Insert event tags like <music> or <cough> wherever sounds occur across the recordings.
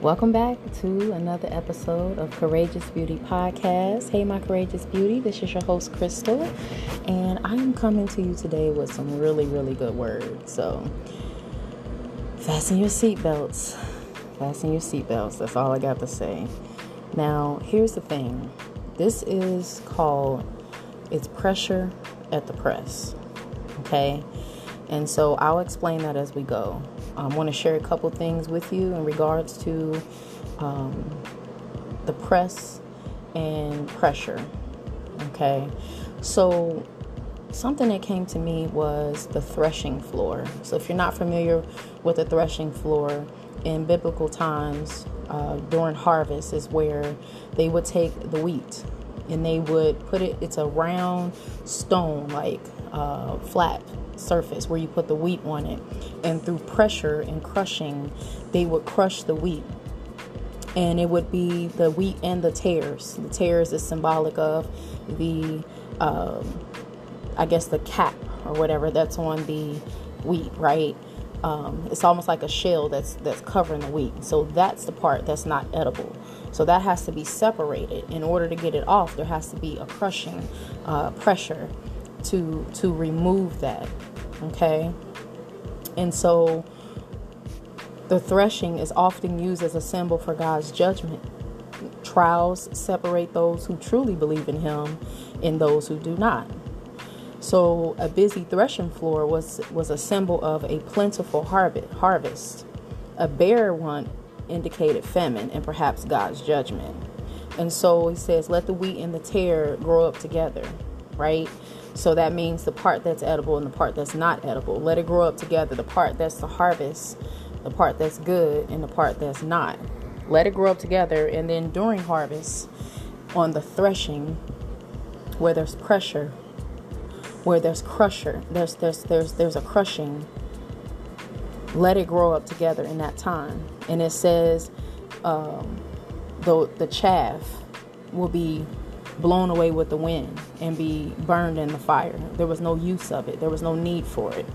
Welcome back to another episode of Courageous Beauty Podcast. Hey, my Courageous Beauty, this is your host, Crystal, and I am coming to you today with some really, really good words. So, fasten your seatbelts. Fasten your seatbelts. That's all I got to say. Now, here's the thing this is called it's pressure at the press. Okay? And so I'll explain that as we go. I want to share a couple things with you in regards to um, the press and pressure. Okay, so something that came to me was the threshing floor. So if you're not familiar with the threshing floor, in biblical times, uh, during harvest, is where they would take the wheat and they would put it. It's a round stone, like uh, flat surface where you put the wheat on it. And through pressure and crushing, they would crush the wheat. And it would be the wheat and the tares. The tares is symbolic of the, um, I guess, the cap or whatever that's on the wheat, right? Um, it's almost like a shell that's that's covering the wheat. So that's the part that's not edible. So that has to be separated. In order to get it off, there has to be a crushing uh, pressure to to remove that. Okay? And so the threshing is often used as a symbol for God's judgment. Trials separate those who truly believe in him and those who do not. So a busy threshing floor was was a symbol of a plentiful harvest. A bare one indicated famine and perhaps God's judgment. And so he says, let the wheat and the tare grow up together, right? So that means the part that's edible and the part that's not edible. Let it grow up together. The part that's the harvest, the part that's good, and the part that's not. Let it grow up together. And then during harvest, on the threshing, where there's pressure, where there's crusher, there's there's there's there's a crushing. Let it grow up together in that time. And it says, um, the the chaff will be blown away with the wind and be burned in the fire. There was no use of it, there was no need for it.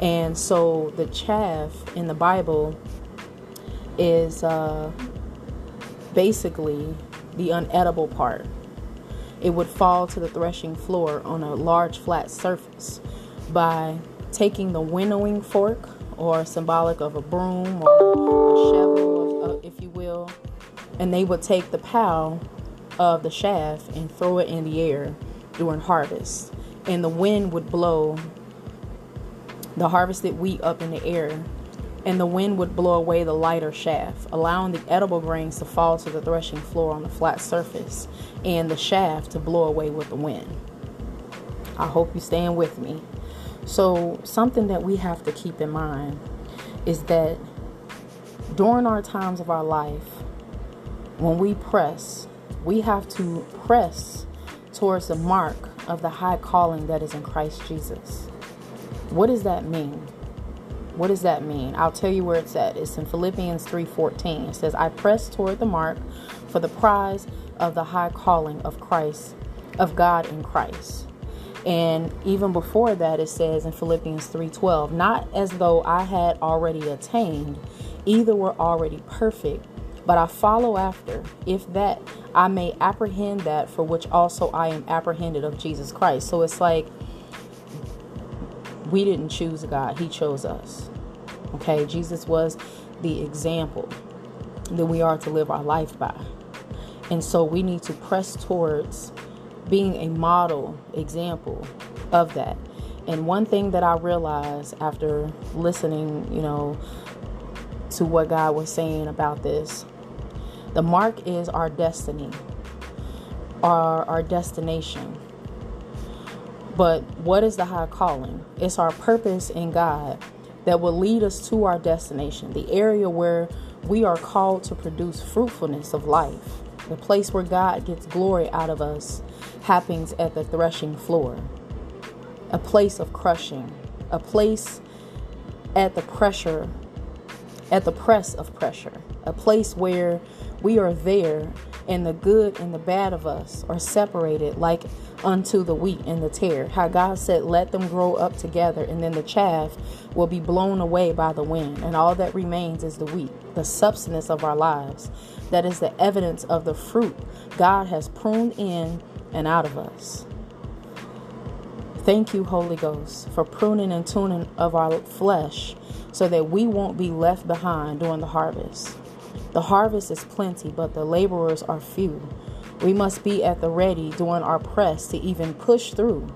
And so the chaff in the Bible is uh, basically the unedible part. It would fall to the threshing floor on a large flat surface by taking the winnowing fork, or symbolic of a broom or a shovel, uh, if you will, and they would take the pow of the shaft and throw it in the air during harvest. And the wind would blow the harvested wheat up in the air, and the wind would blow away the lighter shaft, allowing the edible grains to fall to the threshing floor on the flat surface, and the shaft to blow away with the wind. I hope you stand with me. So, something that we have to keep in mind is that during our times of our life, when we press, we have to press towards the mark of the high calling that is in Christ Jesus. What does that mean? What does that mean? I'll tell you where it's at. It's in Philippians 3:14. It says, "I press toward the mark for the prize of the high calling of Christ, of God in Christ." And even before that it says in Philippians 3:12, "Not as though I had already attained, either were already perfect, but I follow after, if that I may apprehend that for which also I am apprehended of Jesus Christ. So it's like we didn't choose God, He chose us. Okay, Jesus was the example that we are to live our life by. And so we need to press towards being a model example of that. And one thing that I realized after listening, you know, to what God was saying about this the mark is our destiny, our, our destination. But what is the high calling? It's our purpose in God that will lead us to our destination, the area where we are called to produce fruitfulness of life. The place where God gets glory out of us happens at the threshing floor, a place of crushing, a place at the pressure, at the press of pressure, a place where we are there and the good and the bad of us are separated like unto the wheat and the tare. How God said, Let them grow up together, and then the chaff will be blown away by the wind, and all that remains is the wheat, the substance of our lives. That is the evidence of the fruit God has pruned in and out of us. Thank you, Holy Ghost, for pruning and tuning of our flesh so that we won't be left behind during the harvest. The harvest is plenty, but the laborers are few. We must be at the ready during our press to even push through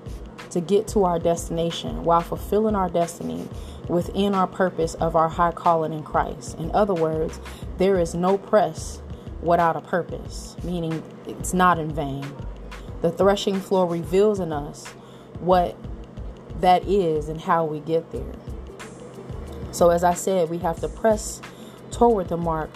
to get to our destination while fulfilling our destiny within our purpose of our high calling in Christ. In other words, there is no press without a purpose, meaning it's not in vain. The threshing floor reveals in us what that is and how we get there. So, as I said, we have to press toward the mark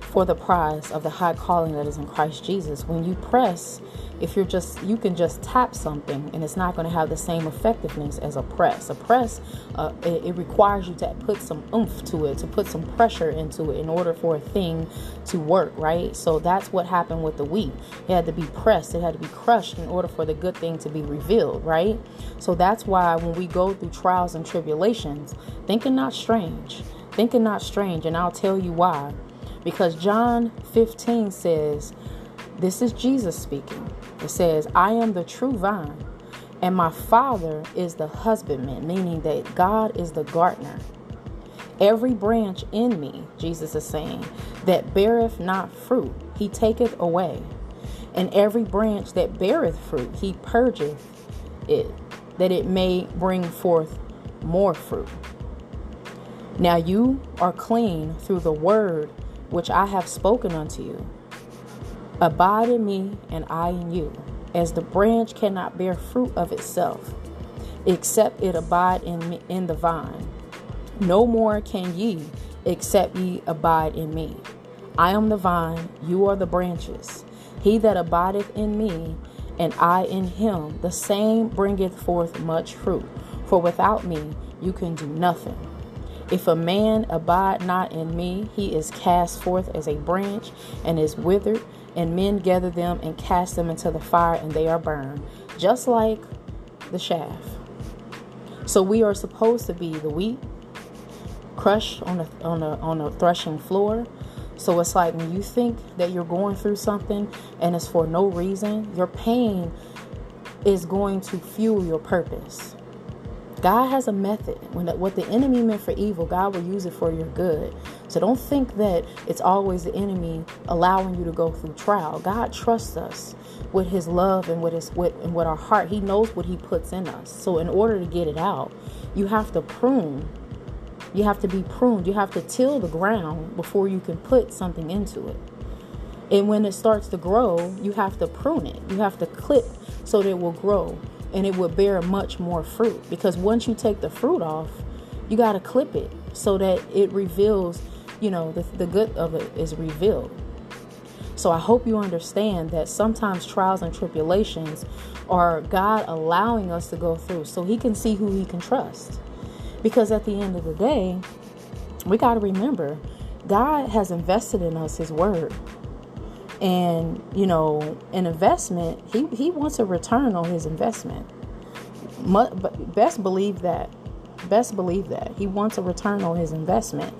for the prize of the high calling that is in Christ Jesus. When you press, if you're just you can just tap something and it's not going to have the same effectiveness as a press. A press uh, it, it, requires you to put some oomph to it to put some pressure into it in order for a thing to work right? So that's what happened with the wheat it had to be pressed it had to be crushed in order for the good thing to be revealed right? So that's why when we go through trials and tribulations thinking not strange thinking not strange and i'll tell you why. Because john 15 says this is jesus speaking it says, I am the true vine, and my Father is the husbandman, meaning that God is the gardener. Every branch in me, Jesus is saying, that beareth not fruit, he taketh away. And every branch that beareth fruit, he purgeth it, that it may bring forth more fruit. Now you are clean through the word which I have spoken unto you. Abide in me, and I in you, as the branch cannot bear fruit of itself, except it abide in me, in the vine. No more can ye, except ye abide in me. I am the vine, you are the branches. He that abideth in me, and I in him, the same bringeth forth much fruit. For without me you can do nothing. If a man abide not in me, he is cast forth as a branch and is withered, and men gather them and cast them into the fire, and they are burned, just like the chaff. So we are supposed to be the wheat crushed on a on a on a threshing floor. So it's like when you think that you're going through something and it's for no reason, your pain is going to fuel your purpose. God has a method. When what the enemy meant for evil, God will use it for your good. So don't think that it's always the enemy allowing you to go through trial. God trusts us with His love and with His with and with our heart. He knows what He puts in us. So in order to get it out, you have to prune. You have to be pruned. You have to till the ground before you can put something into it. And when it starts to grow, you have to prune it. You have to clip so that it will grow and it will bear much more fruit because once you take the fruit off you got to clip it so that it reveals you know the, the good of it is revealed. So i hope you understand that sometimes trials and tribulations are god allowing us to go through so he can see who he can trust. Because at the end of the day we got to remember god has invested in us his word. And you know an investment he, he wants a return on his investment. Best believe that. Best believe that. He wants a return on his investment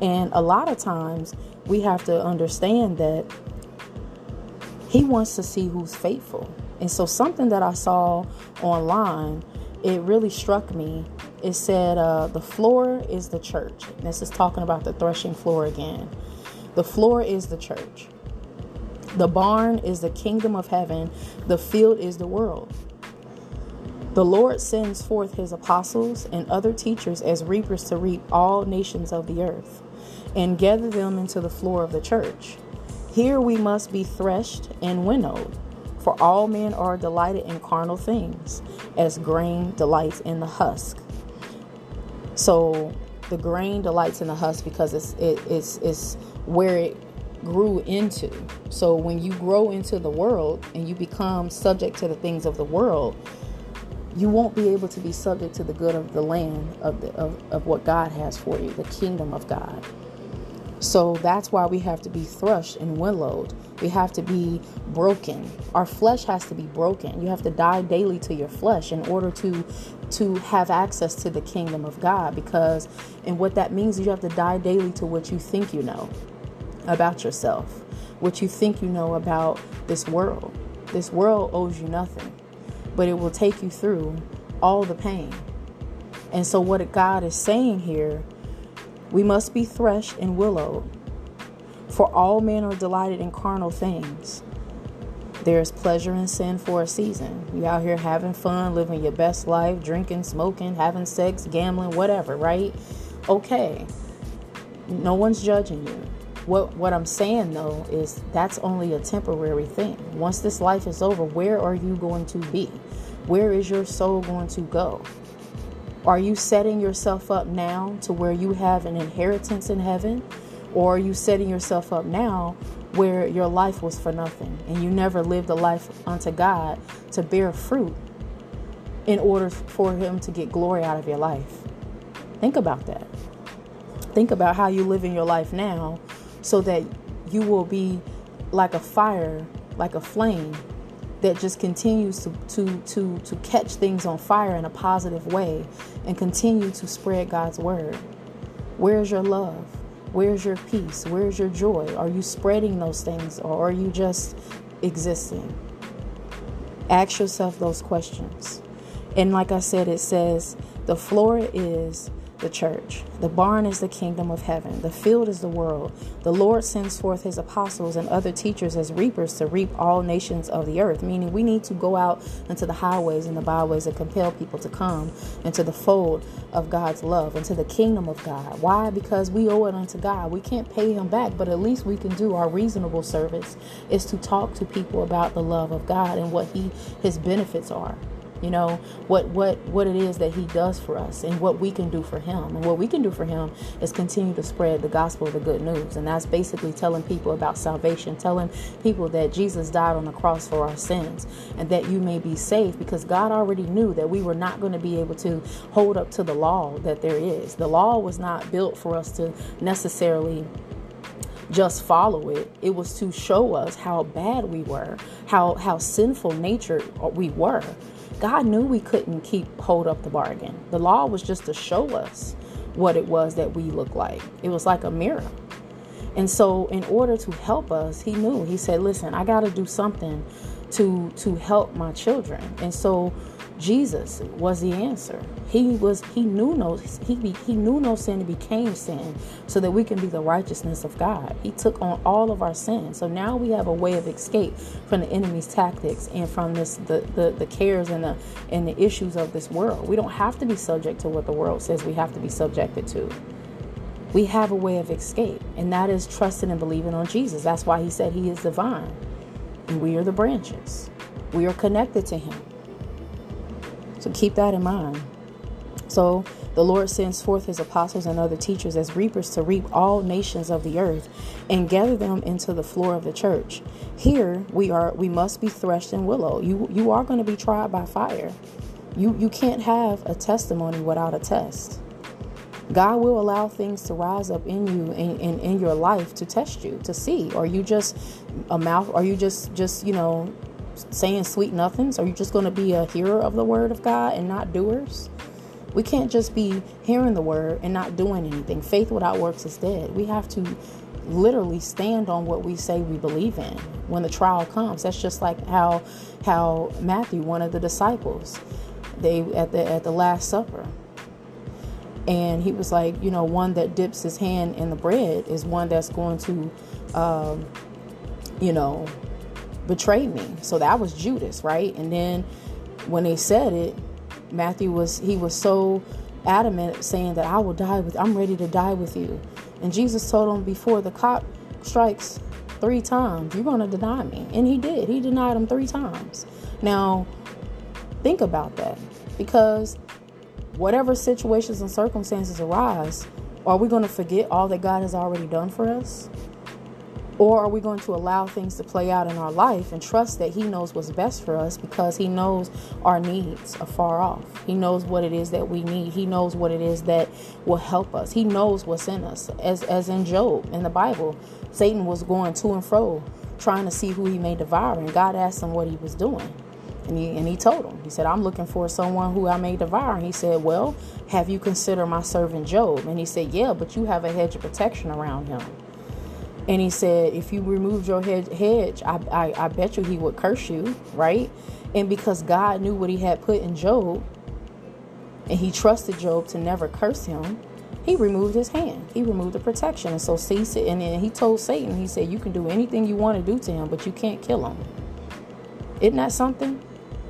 and a lot of times we have to understand that he wants to see who's faithful. And so something that i saw online it really struck me. It said uh, the floor is the church. This is talking about the threshing floor again. The floor is the church. The barn is the kingdom of heaven, the field is the world. The Lord sends forth his apostles and other teachers as reapers to reap all nations of the earth and gather them into the floor of the church. Here we must be threshed and winnowed, for all men are delighted in carnal things, as grain delights in the husk. So the grain delights in the husk because it's it, it's it's where it grew into. So when you grow into the world and you become subject to the things of the world, you won't be able to be subject to the good of the land of, the, of, of what God has for you, the kingdom of God. So that's why we have to be thrushed and willowed. We have to be broken. Our flesh has to be broken. You have to die daily to your flesh in order to to have access to the kingdom of God because and what that means is you have to die daily to what you think you know about yourself, what you think you know about this world. This world owes you nothing, but it will take you through all the pain. And so what God is saying here we must be threshed and willowed, for all men are delighted in carnal things. There is pleasure in sin for a season. You out here having fun, living your best life, drinking, smoking, having sex, gambling, whatever, right? Okay. No one's judging you. What what I'm saying though is that's only a temporary thing. Once this life is over, where are you going to be? Where is your soul going to go? Are you setting yourself up now to where you have an inheritance in heaven? Or are you setting yourself up now where your life was for nothing and you never lived a life unto God to bear fruit in order for Him to get glory out of your life? Think about that. Think about how you live in your life now so that you will be like a fire, like a flame that just continues to, to, to, to catch things on fire in a positive way and continue to spread God's word. Where's your love? Where's your peace? Where's your joy? Are you spreading those things or are you just existing? Ask yourself those questions. And like I said, it says the floor is the church. The barn is the kingdom of heaven. The field is the world. The Lord sends forth his apostles and other teachers as reapers to reap all nations of the earth, meaning we need to go out into the highways and the byways and compel people to come into the fold of God's love, into the kingdom of God. Why? Because we owe it unto God. We can't pay him back, but at least we can do our reasonable service is to talk to people about the love of God and what he his benefits are you know what what what it is that he does for us and what we can do for him and what we can do for him is continue to spread the gospel of the good news and that's basically telling people about salvation telling people that jesus died on the cross for our sins and that you may be saved because god already knew that we were not going to be able to hold up to the law that there is the law was not built for us to necessarily just follow it. It was to show us how bad we were, how how sinful nature we were. God knew we couldn't keep hold up the bargain. The law was just to show us what it was that we looked like. It was like a mirror. And so in order to help us, he knew. He said, "Listen, I got to do something to to help my children." And so Jesus was the answer. He was he knew no he he knew no sin and became sin so that we can be the righteousness of God. He took on all of our sins. So now we have a way of escape from the enemy's tactics and from this the, the, the cares and the and the issues of this world. We don't have to be subject to what the world says we have to be subjected to. We have a way of escape, and that is trusting and believing on Jesus. That's why he said he is divine. And we are the branches. We are connected to him. Keep that in mind. So the Lord sends forth his apostles and other teachers as reapers to reap all nations of the earth and gather them into the floor of the church. Here we are we must be threshed and willow. You you are going to be tried by fire. You you can't have a testimony without a test. God will allow things to rise up in you and in, in, in, your life to test you, to see. Are you just a mouth? Are you just just you know saying sweet nothings? Are you just going to be a hearer of the word of God and not doers? We can't just be hearing the word and not doing anything. Faith without works is dead. We have to literally stand on what we say we believe in when the trial comes. That's just like how how Matthew, one of the disciples, they at the at the last supper. And he was like, you know, one that dips his hand in the bread is one that's going to um, you know, betrayed me. So that was Judas, right? And then when they said it, Matthew was he was so adamant saying that I will die with I'm ready to die with you. And Jesus told him before the cop strikes three times, you're going to deny me. And he did. He denied him 3 times. Now, think about that because whatever situations and circumstances arise, are we going to forget all that God has already done for us? Or are we going to allow things to play out in our life and trust that He knows what's best for us because He knows our needs are far off? He knows what it is that we need. He knows what it is that will help us. He knows what's in us. As, as in Job in the Bible, Satan was going to and fro trying to see who he may devour, and God asked him what he was doing. And he, and he told him, he said, I'm looking for someone who I may devour. And he said, Well, have you considered my servant Job? And he said, Yeah, but you have a hedge of protection around him. And he said, if you removed your hedge, I, I, I bet you he would curse you, right? And because God knew what he had put in Job, and he trusted Job to never curse him, he removed his hand. He removed the protection. And so. And then he told Satan, he said, You can do anything you want to do to him, but you can't kill him. Isn't that something?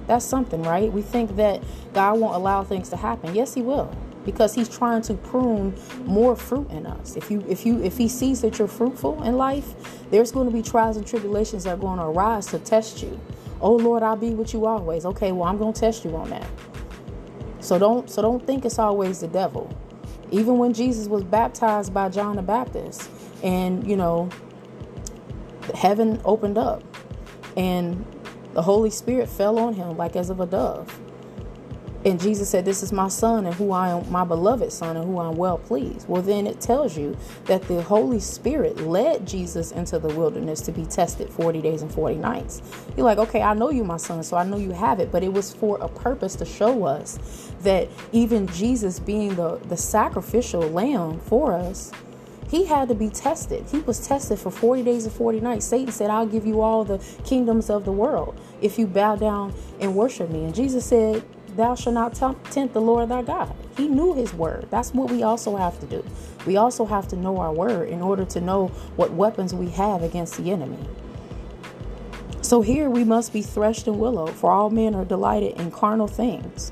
That's something, right? We think that God won't allow things to happen. Yes, he will because he's trying to prune more fruit in us. If you if you if he sees that you're fruitful in life, there's going to be trials and tribulations that are going to arise to test you. Oh Lord, I'll be with you always. Okay, well I'm going to test you on that. So don't so don't think it's always the devil. Even when Jesus was baptized by John the Baptist and, you know, heaven opened up and the Holy Spirit fell on him like as of a dove. And Jesus said, This is my son and who I am, my beloved son, and who I'm well pleased. Well, then it tells you that the Holy Spirit led Jesus into the wilderness to be tested 40 days and 40 nights. You're like, Okay, I know you, my son, so I know you have it, but it was for a purpose to show us that even Jesus being the, the sacrificial lamb for us, he had to be tested. He was tested for 40 days and 40 nights. Satan said, I'll give you all the kingdoms of the world if you bow down and worship me. And Jesus said, Thou shalt not tempt the Lord thy God. He knew his word. That's what we also have to do. We also have to know our word in order to know what weapons we have against the enemy. So here we must be threshed and willowed, for all men are delighted in carnal things.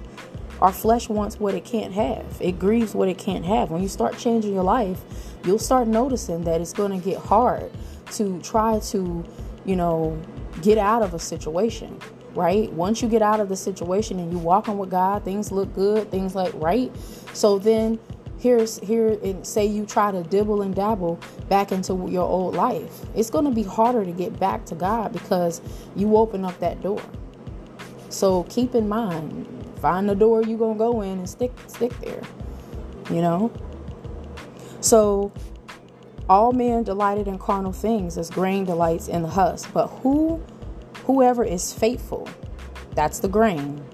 Our flesh wants what it can't have. It grieves what it can't have. When you start changing your life, you'll start noticing that it's going to get hard to try to, you know, get out of a situation right? Once you get out of the situation and you walking with God, things look good, things like right. So then here's here and say you try to dibble and dabble back into your old life. It's going to be harder to get back to God because you open up that door. So keep in mind, find the door you're going to go in and stick stick there. You know? So all men delighted in carnal things as grain delights in the husk, but who Whoever is faithful, that's the grain,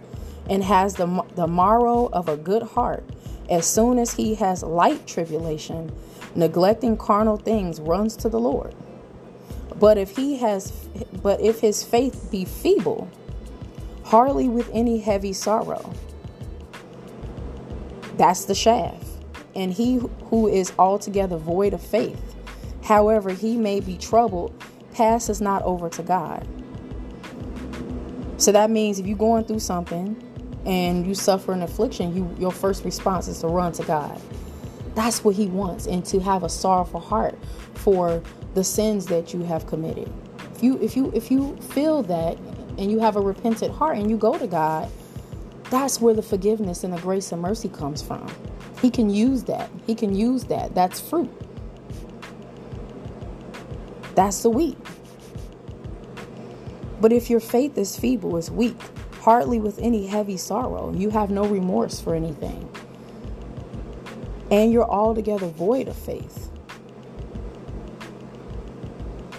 and has the, the marrow of a good heart, as soon as he has light tribulation, neglecting carnal things, runs to the Lord. But if he has, but if his faith be feeble, hardly with any heavy sorrow, that's the shaft. And he who is altogether void of faith, however he may be troubled, passes not over to God. So that means if you're going through something and you suffer an affliction, you your first response is to run to God. That's what he wants and to have a sorrowful heart for the sins that you have committed. If you if you if you feel that and you have a repentant heart and you go to God, that's where the forgiveness and the grace and mercy comes from. He can use that. He can use that. That's fruit. That's the wheat. But if your faith is feeble, is weak, hardly with any heavy sorrow, you have no remorse for anything, and you're altogether void of faith,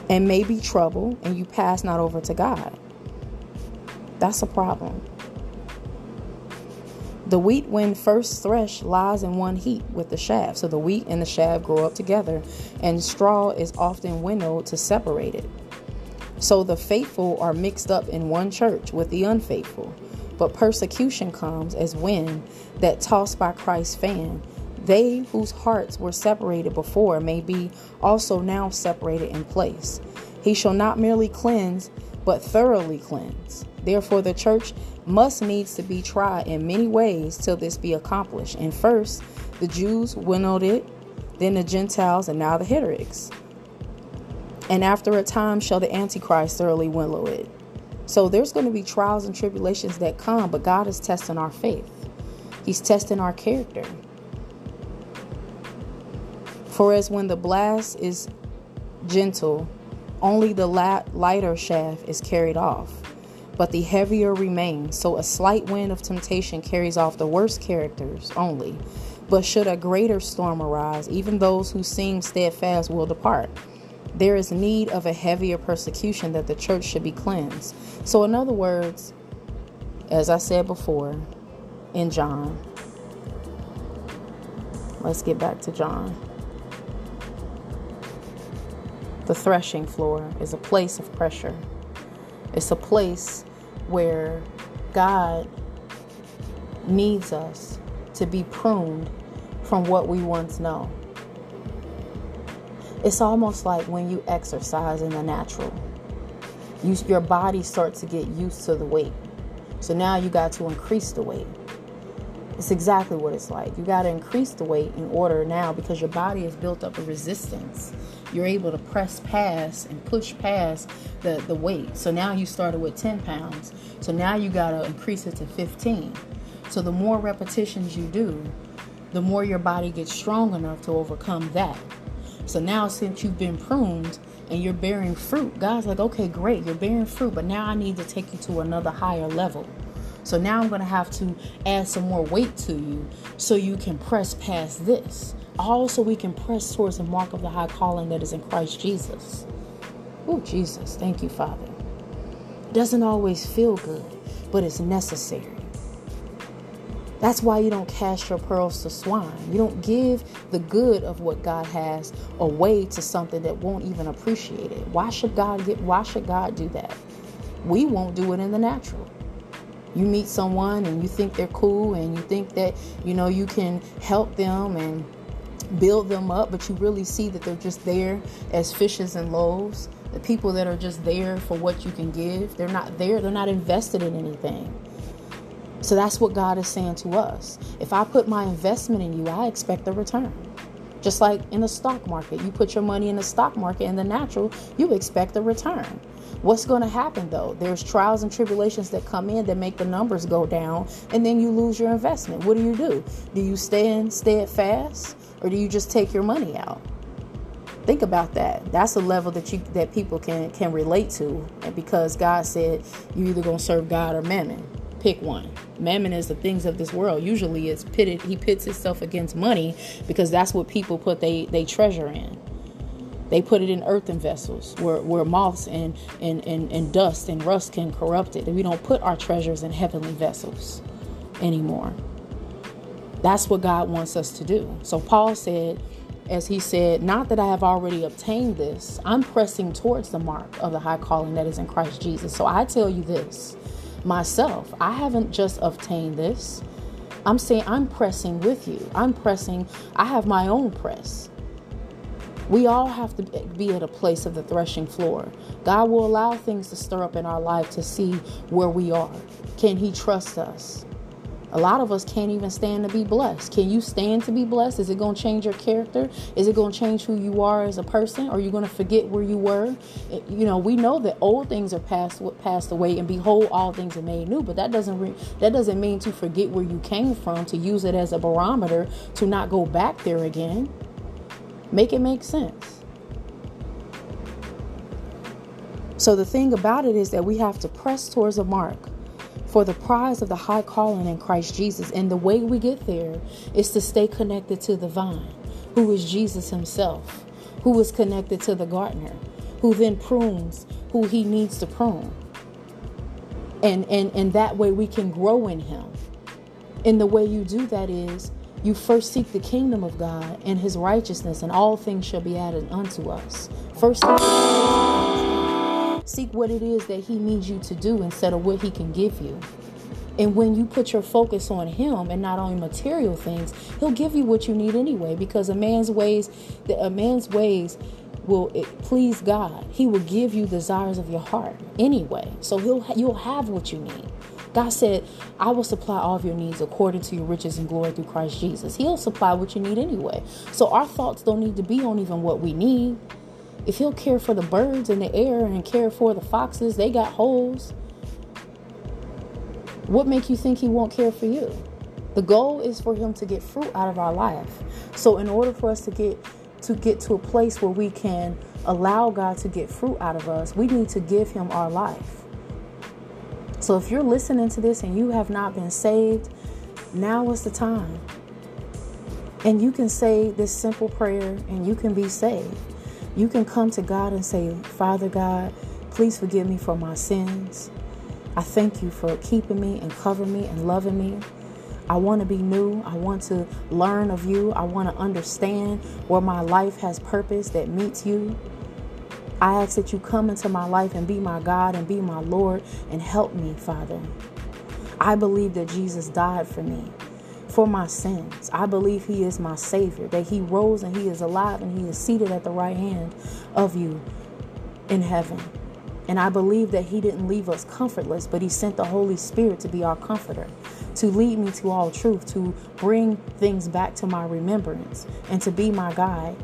and may be trouble, and you pass not over to God, that's a problem. The wheat, when first threshed, lies in one heap with the chaff. So the wheat and the chaff grow up together, and straw is often winnowed to separate it. So the faithful are mixed up in one church with the unfaithful. But persecution comes as wind that tossed by Christ's fan. They whose hearts were separated before may be also now separated in place. He shall not merely cleanse, but thoroughly cleanse. Therefore, the church must needs to be tried in many ways till this be accomplished. And first, the Jews winnowed it, then the Gentiles, and now the heretics and after a time shall the Antichrist thoroughly winnow it. So there's going to be trials and tribulations that come, but God is testing our faith. He's testing our character. For as when the blast is gentle Only the lighter shaft is carried off, but the heavier remains. So a slight wind of temptation carries off the worst characters only. But should a greater storm arise, even those who seem steadfast will depart. There is need of a heavier persecution that the church should be cleansed. So, in other words, as I said before in John, let's get back to John. The threshing floor is a place of pressure. It's a place where God needs us to be pruned from what we once know. It's almost like when you exercise in the natural. You, your body starts to get used to the weight. So now you got to increase the weight. It's exactly what it's like. You got to increase the weight in order now because your body has built up a resistance. You're able to press past and push past the, the weight. So now you started with 10 pounds. So now you got to increase it to 15. So the more repetitions you do, the more your body gets strong enough to overcome that. So now, since you've been pruned, and you're bearing fruit, God's like, okay, great, you're bearing fruit, but now I need to take you to another higher level. So now I'm going to have to add some more weight to you so you can press past this. Also, we can press towards the mark of the high calling that is in Christ Jesus. Oh, Jesus, thank you, Father. It doesn't always feel good, but it's necessary. That's why you don't cast your pearls to swine. You don't give the good of what God has away to something that won't even appreciate it. Why should God get why should God do that? We won't do it in the natural. You meet someone and you think they're cool and you think that, you know, you can help them and build them up, but you really see that they're just there as fishes and loaves. The people that are just there for what you can give, they're not there, they're not invested in anything. So that's what God is saying to us. If I put my investment in you, I expect a return. Just like in the stock market, you put your money in the stock market in the natural, you expect a return. What's going to happen though? There's trials and tribulations that come in that make the numbers go down, and then you lose your investment. What do you do? Do you stand steadfast, or do you just take your money out? Think about that. That's a level that you that people can can relate to, and because God said you're either gonna serve God or mammon pick one. Mammon is the things of this world. Usually it's pitted he pits himself against money because that's what people put they, they treasure in. They put it in earthen vessels where, where moths and, and, and, and dust and rust can corrupt it. We don't put our treasures in heavenly vessels anymore. That's what God wants us to do. So Paul said, as he said, Not that I have already obtained this, I'm pressing towards the mark of the high calling that is in Christ Jesus. So I tell you this myself. I haven't just obtained this. I'm saying I'm pressing with you. I'm pressing, I have my own press. We all have to be at a place of the threshing floor. God will allow things to stir up in our life to see where we are. Can He trust us? A lot of us can't even stand to be blessed. Can you stand to be blessed? Is it going to change your character? Is it going to change who you are as a person? Are you going to forget where you were? Eh, you know, we know that old things are passed passed away, and behold, all things are made new. But that doesn't re- that doesn't mean to forget where you came from. To use it as a barometer to not go back there again. Make it make sense. So the thing about it is that we have to press towards a mark for the prize of the high calling in Christ Jesus. And the way we get there is to stay connected to the vine, who is Jesus himself, who is connected to the gardener, who then prunes who he needs to prune. And, and, and that way we can grow in him. And the way you do that is you first seek the kingdom of God and his righteousness, and all things shall be added unto us. First, Seek what it is that He needs you to do instead of what He can give you. And when you put your focus on Him and not on material things, He'll give you what you need anyway. Because a man's ways, a man's ways will please God. He will give you desires of your heart anyway. So He'll you'll have what you need. God said, I will supply all of your needs according to your riches and glory through Christ Jesus. He'll supply what you need anyway. So our thoughts don't need to be on even what we need. If he'll care for the birds in the air and care for the foxes, they got holes. What make you think he won't care for you? The goal is for him to get fruit out of our life. So in order for us to get to get to a place where we can allow God to get fruit out of us, we need to give Him our life. So if you're listening to this and you have not been saved, now is the time. And you can say this simple prayer and you can be saved. You can come to God and say, Father God, please forgive me for my sins. I thank you for keeping me and covering me and loving me. I want to be new. I want to learn of you. I want to understand where my life has purpose that meets you. I ask that you come into my life and be my God and be my Lord and help me, Father. I believe that Jesus died for me, for my sins. I believe he is my Savior, that he rose and he is alive and he is seated at the right hand of you in heaven. And I believe that He didn't leave us comfortless, but He sent the Holy Spirit to be our comforter, to lead me to all truth, to bring things back to my remembrance, and to be my guide.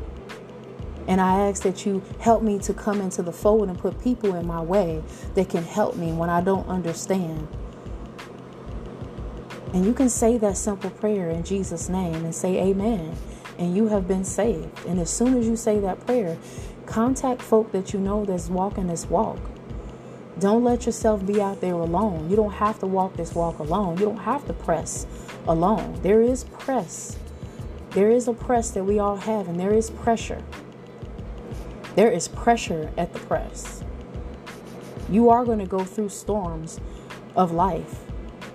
And I ask that you help me to come into the fold and put people in my way that can help me when I don't understand. And you can say that simple prayer in Jesus' name and say amen. And you have been saved. And as soon as you say that prayer, contact folk that you know that's walking this walk. Don't let yourself be out there alone. You don't have to walk this walk alone. You don't have to press alone. There is press. There is a press that we all have, and there is pressure. There is pressure at the press. You are going to go through storms of life.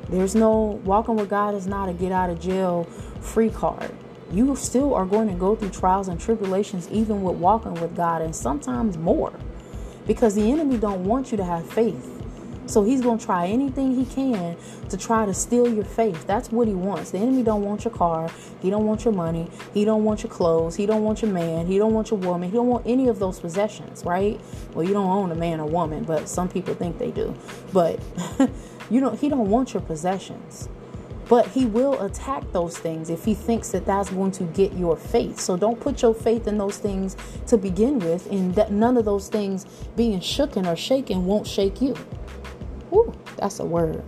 There's no walking with God is not a get out of jail free card. You still are going to go through trials and tribulations even with walking with God and sometimes more because the enemy don't want you to have faith. So he's going to try anything he can to try to steal your faith. That's what he wants. The enemy don't want your car. He don't want your money. He don't want your clothes. He don't want your man. He don't want your woman. He don't want any of those possessions, right? Well, you don't own a man or woman, but some people think they do. But <laughs> you don't he don't want your possessions. But he will attack those things if he thinks that that's going to get your faith. So don't put your faith in those things to begin with, and that none of those things being shooken or shaken won't shake you. Ooh, that's a word.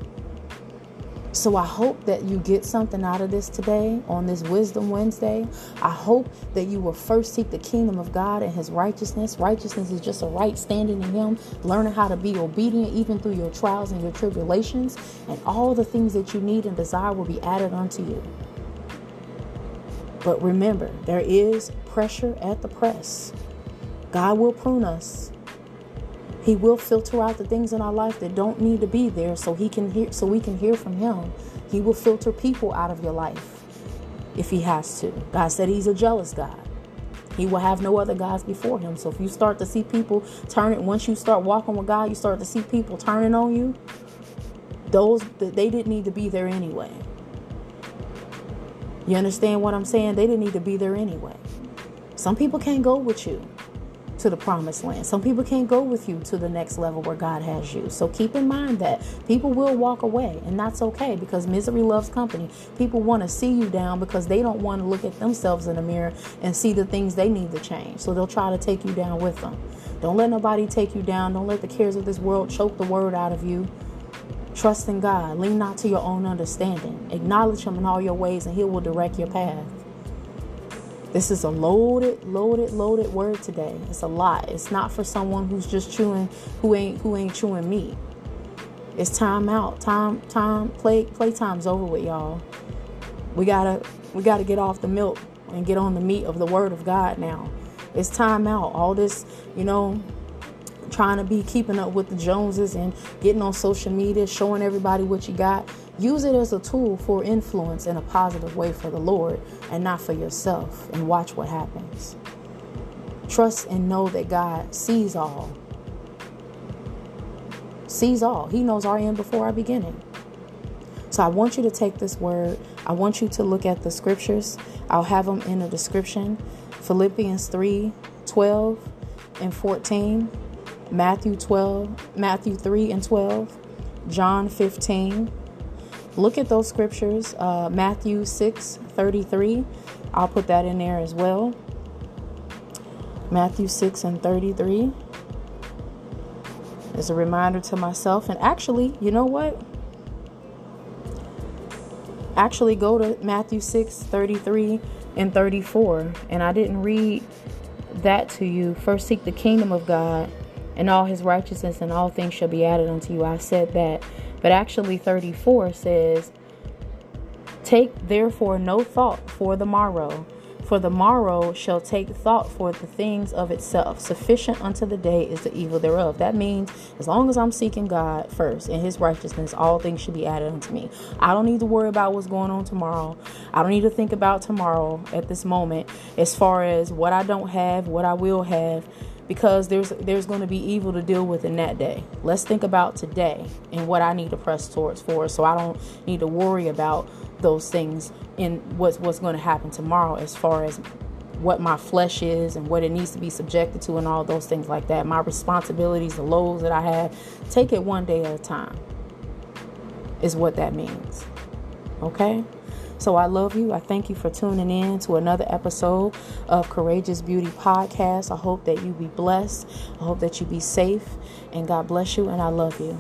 So I hope that you get something out of this today on this Wisdom Wednesday. I hope that you will first seek the kingdom of God and his righteousness. Righteousness is just a right standing in him, learning how to be obedient even through your trials and your tribulations, and all the things that you need and desire will be added unto you. But remember, there is pressure at the press. God will prune us. He will filter out the things in our life that don't need to be there so he can hear so we can hear from him. He will filter people out of your life if he has to. God said he's a jealous God. He will have no other gods before him. So if you start to see people turning, once you start walking with God, you start to see people turning on you. Those that they didn't need to be there anyway. You understand what I'm saying? They didn't need to be there anyway. Some people can't go with you to the promised land. Some people can't go with you to the next level where God has you. So keep in mind that people will walk away, and that's okay because misery loves company. People want to see you down because they don't want to look at themselves in the mirror and see the things they need to change. So they'll try to take you down with them. Don't let nobody take you down. Don't let the cares of this world choke the word out of you. Trust in God. Lean not to your own understanding. Acknowledge Him in all your ways, and He will direct your path. This is a loaded, loaded, loaded word today. It's a lot. It's not for someone who's just chewing, who ain't who ain't chewing meat. It's time out. Time, time, play playtime's over with y'all. We gotta we gotta get off the milk and get on the meat of the word of God now. It's time out. All this, you know, trying to be keeping up with the Joneses and getting on social media, showing everybody what you got. Use it as a tool for influence in a positive way for the Lord and not for yourself, and watch what happens. Trust and know that God sees all. Sees all. He knows our end before our beginning. So I want you to take this word. I want you to look at the scriptures. I'll have them in the description. Philippians 3 12 and 14, Matthew 12, Matthew 3 and 12, John 15, look at those scriptures uh, matthew 6 33 i'll put that in there as well matthew 6 and 33 as a reminder to myself and actually you know what actually go to Matthew 6 33 and 34. And I didn't read that to you. First, seek the kingdom of God and all his righteousness, and all things shall be added unto you. I said that. But actually, 34 says, Take therefore no thought for the morrow for the morrow shall take thought for the things of itself. Sufficient unto the day is the evil thereof. That means as long as I'm seeking God first and his righteousness, all things should be added unto me. I don't need to worry about what's going on tomorrow. I don't need to think about tomorrow at this moment as far as what I don't have, what I will have because there's there's going to be evil to deal with in that day. Let's think about today and what I need to press towards for so I don't need to worry about those things in what's what's going to happen tomorrow as far as what my flesh is and what it needs to be subjected to and all those things like that. My responsibilities, the loads that I have, take it one day at a time. Is what that means. Okay? So I love you. I thank you for tuning in to another episode of Courageous Beauty Podcast. I hope that you be blessed. I hope that you be safe. And God bless you. And I love you.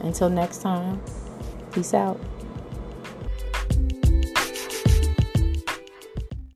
Until next time, peace out.